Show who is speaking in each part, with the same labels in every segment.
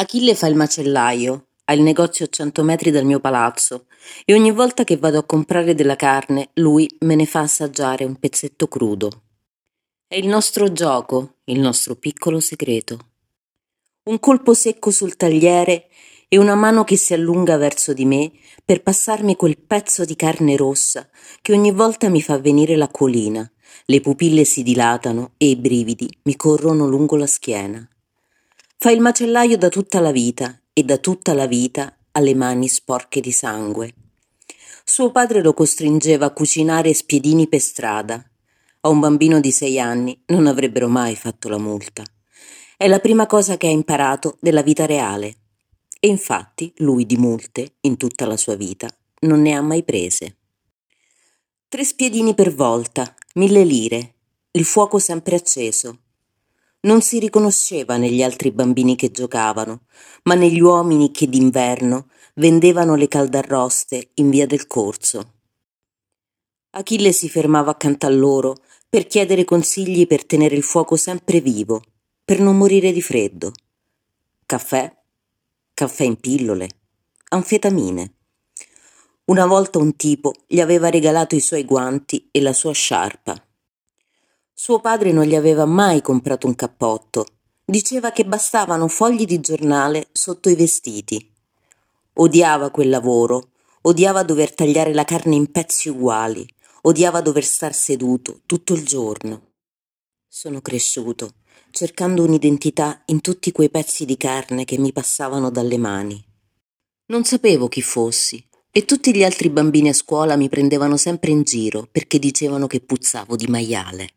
Speaker 1: Achille fa il macellaio, ha il negozio a cento metri dal mio palazzo e ogni volta che vado a comprare della carne lui me ne fa assaggiare un pezzetto crudo. È il nostro gioco, il nostro piccolo segreto. Un colpo secco sul tagliere e una mano che si allunga verso di me per passarmi quel pezzo di carne rossa che ogni volta mi fa venire l'acquolina, le pupille si dilatano e i brividi mi corrono lungo la schiena. Fa il macellaio da tutta la vita e da tutta la vita ha le mani sporche di sangue. Suo padre lo costringeva a cucinare spiedini per strada. A un bambino di sei anni non avrebbero mai fatto la multa. È la prima cosa che ha imparato della vita reale. E infatti lui di multe, in tutta la sua vita, non ne ha mai prese. Tre spiedini per volta, mille lire, il fuoco sempre acceso, non si riconosceva negli altri bambini che giocavano, ma negli uomini che d'inverno vendevano le caldarroste in via del corso. Achille si fermava accanto a loro per chiedere consigli per tenere il fuoco sempre vivo, per non morire di freddo. Caffè, caffè in pillole, anfetamine. Una volta un tipo gli aveva regalato i suoi guanti e la sua sciarpa. Suo padre non gli aveva mai comprato un cappotto. Diceva che bastavano fogli di giornale sotto i vestiti. Odiava quel lavoro, odiava dover tagliare la carne in pezzi uguali, odiava dover star seduto tutto il giorno. Sono cresciuto, cercando un'identità in tutti quei pezzi di carne che mi passavano dalle mani. Non sapevo chi fossi e tutti gli altri bambini a scuola mi prendevano sempre in giro perché dicevano che puzzavo di maiale.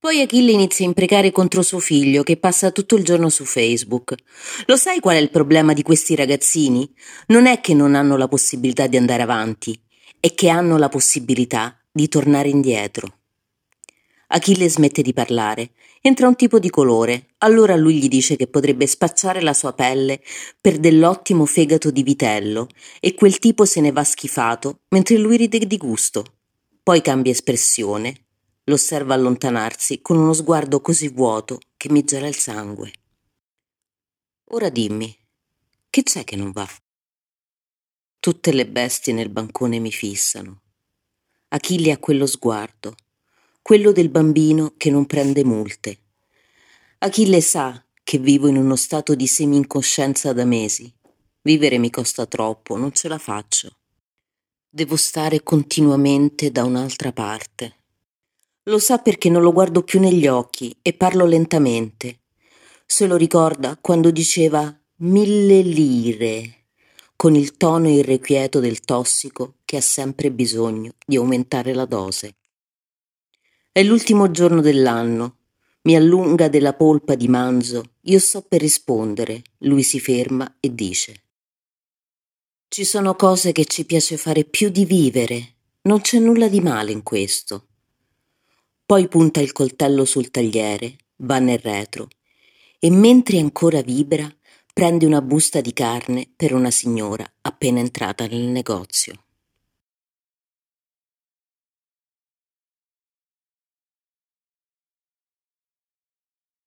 Speaker 1: Poi Achille inizia a imprecare contro suo figlio che passa tutto il giorno su Facebook. Lo sai qual è il problema di questi ragazzini? Non è che non hanno la possibilità di andare avanti, è che hanno la possibilità di tornare indietro. Achille smette di parlare. Entra un tipo di colore. Allora lui gli dice che potrebbe spacciare la sua pelle per dell'ottimo fegato di vitello e quel tipo se ne va schifato mentre lui ride di gusto. Poi cambia espressione lo osserva allontanarsi con uno sguardo così vuoto che mi gela il sangue. Ora dimmi, che c'è che non va? Tutte le bestie nel bancone mi fissano. Achille ha quello sguardo, quello del bambino che non prende multe. Achille sa che vivo in uno stato di semi-incoscienza da mesi. Vivere mi costa troppo, non ce la faccio. Devo stare continuamente da un'altra parte. Lo sa perché non lo guardo più negli occhi e parlo lentamente. Se lo ricorda quando diceva mille lire, con il tono irrequieto del tossico che ha sempre bisogno di aumentare la dose. È l'ultimo giorno dell'anno. Mi allunga della polpa di manzo. Io sto per rispondere. Lui si ferma e dice: Ci sono cose che ci piace fare più di vivere. Non c'è nulla di male in questo. Poi punta il coltello sul tagliere, va nel retro e mentre ancora vibra prende una busta di carne per una signora appena entrata nel negozio.